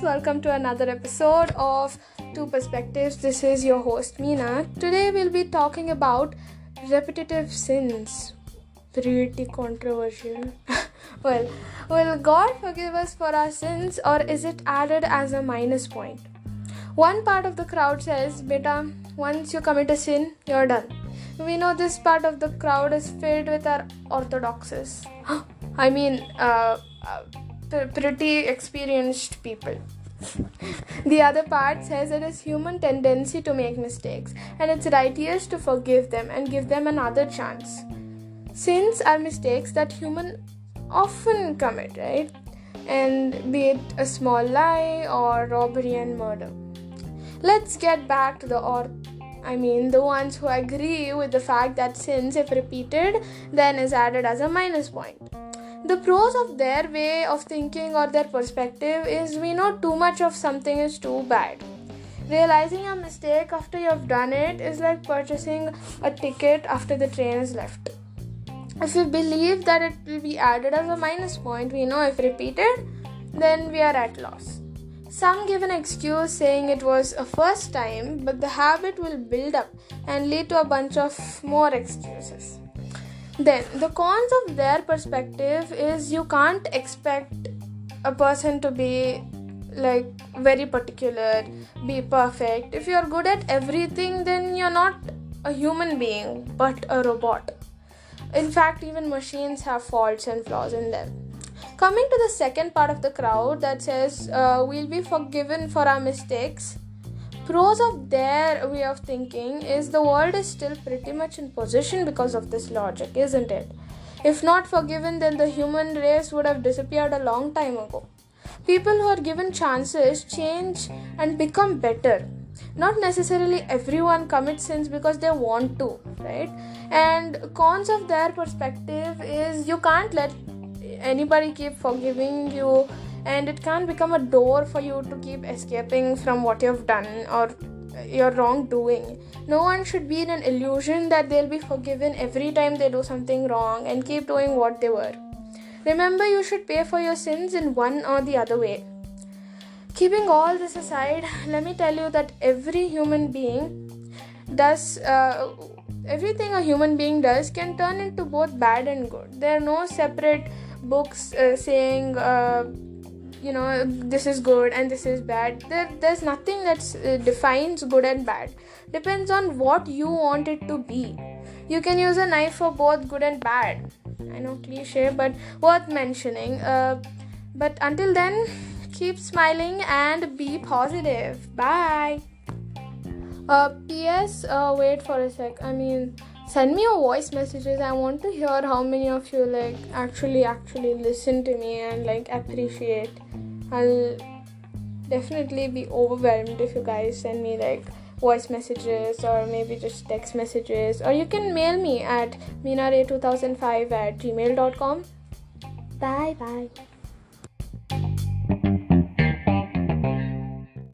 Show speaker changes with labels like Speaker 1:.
Speaker 1: welcome to another episode of Two Perspectives. This is your host Meena. Today we'll be talking about repetitive sins. Pretty controversial. well, will God forgive us for our sins or is it added as a minus point? One part of the crowd says, Beta, once you commit a sin, you're done. We know this part of the crowd is filled with our orthodoxes. I mean, uh, uh, pretty experienced people. the other part says it is human tendency to make mistakes and it's righteous to forgive them and give them another chance. Sins are mistakes that humans often commit, right? And be it a small lie or robbery and murder. Let's get back to the or I mean the ones who agree with the fact that sins if repeated then is added as a minus point. The pros of their way of thinking or their perspective is we know too much of something is too bad. Realizing a mistake after you have done it is like purchasing a ticket after the train is left. If we believe that it will be added as a minus point, we know if repeated, then we are at loss. Some give an excuse saying it was a first time, but the habit will build up and lead to a bunch of more excuses. Then, the cons of their perspective is you can't expect a person to be like very particular, be perfect. If you're good at everything, then you're not a human being but a robot. In fact, even machines have faults and flaws in them. Coming to the second part of the crowd that says uh, we'll be forgiven for our mistakes, pros of their way of thinking is the world is still pretty much in position because of this logic, isn't it? If not forgiven, then the human race would have disappeared a long time ago. People who are given chances change and become better. Not necessarily everyone commits sins because they want to, right? And cons of their perspective is you can't let anybody keep forgiving you and it can become a door for you to keep escaping from what you've done or your wrongdoing. No one should be in an illusion that they'll be forgiven every time they do something wrong and keep doing what they were. Remember, you should pay for your sins in one or the other way. Keeping all this aside, let me tell you that every human being does. Uh, everything a human being does can turn into both bad and good. There are no separate books uh, saying uh, you know this is good and this is bad. There, there's nothing that uh, defines good and bad. Depends on what you want it to be. You can use a knife for both good and bad. I know cliche but worth mentioning. Uh, but until then keep smiling and be positive. Bye. Uh, ps uh, wait for a sec. I mean send me your voice messages. I want to hear how many of you like actually actually listen to me and like appreciate. I'll definitely be overwhelmed if you guys send me like voice messages or maybe just text messages. Or you can mail me at minare2005 at gmail.com bye bye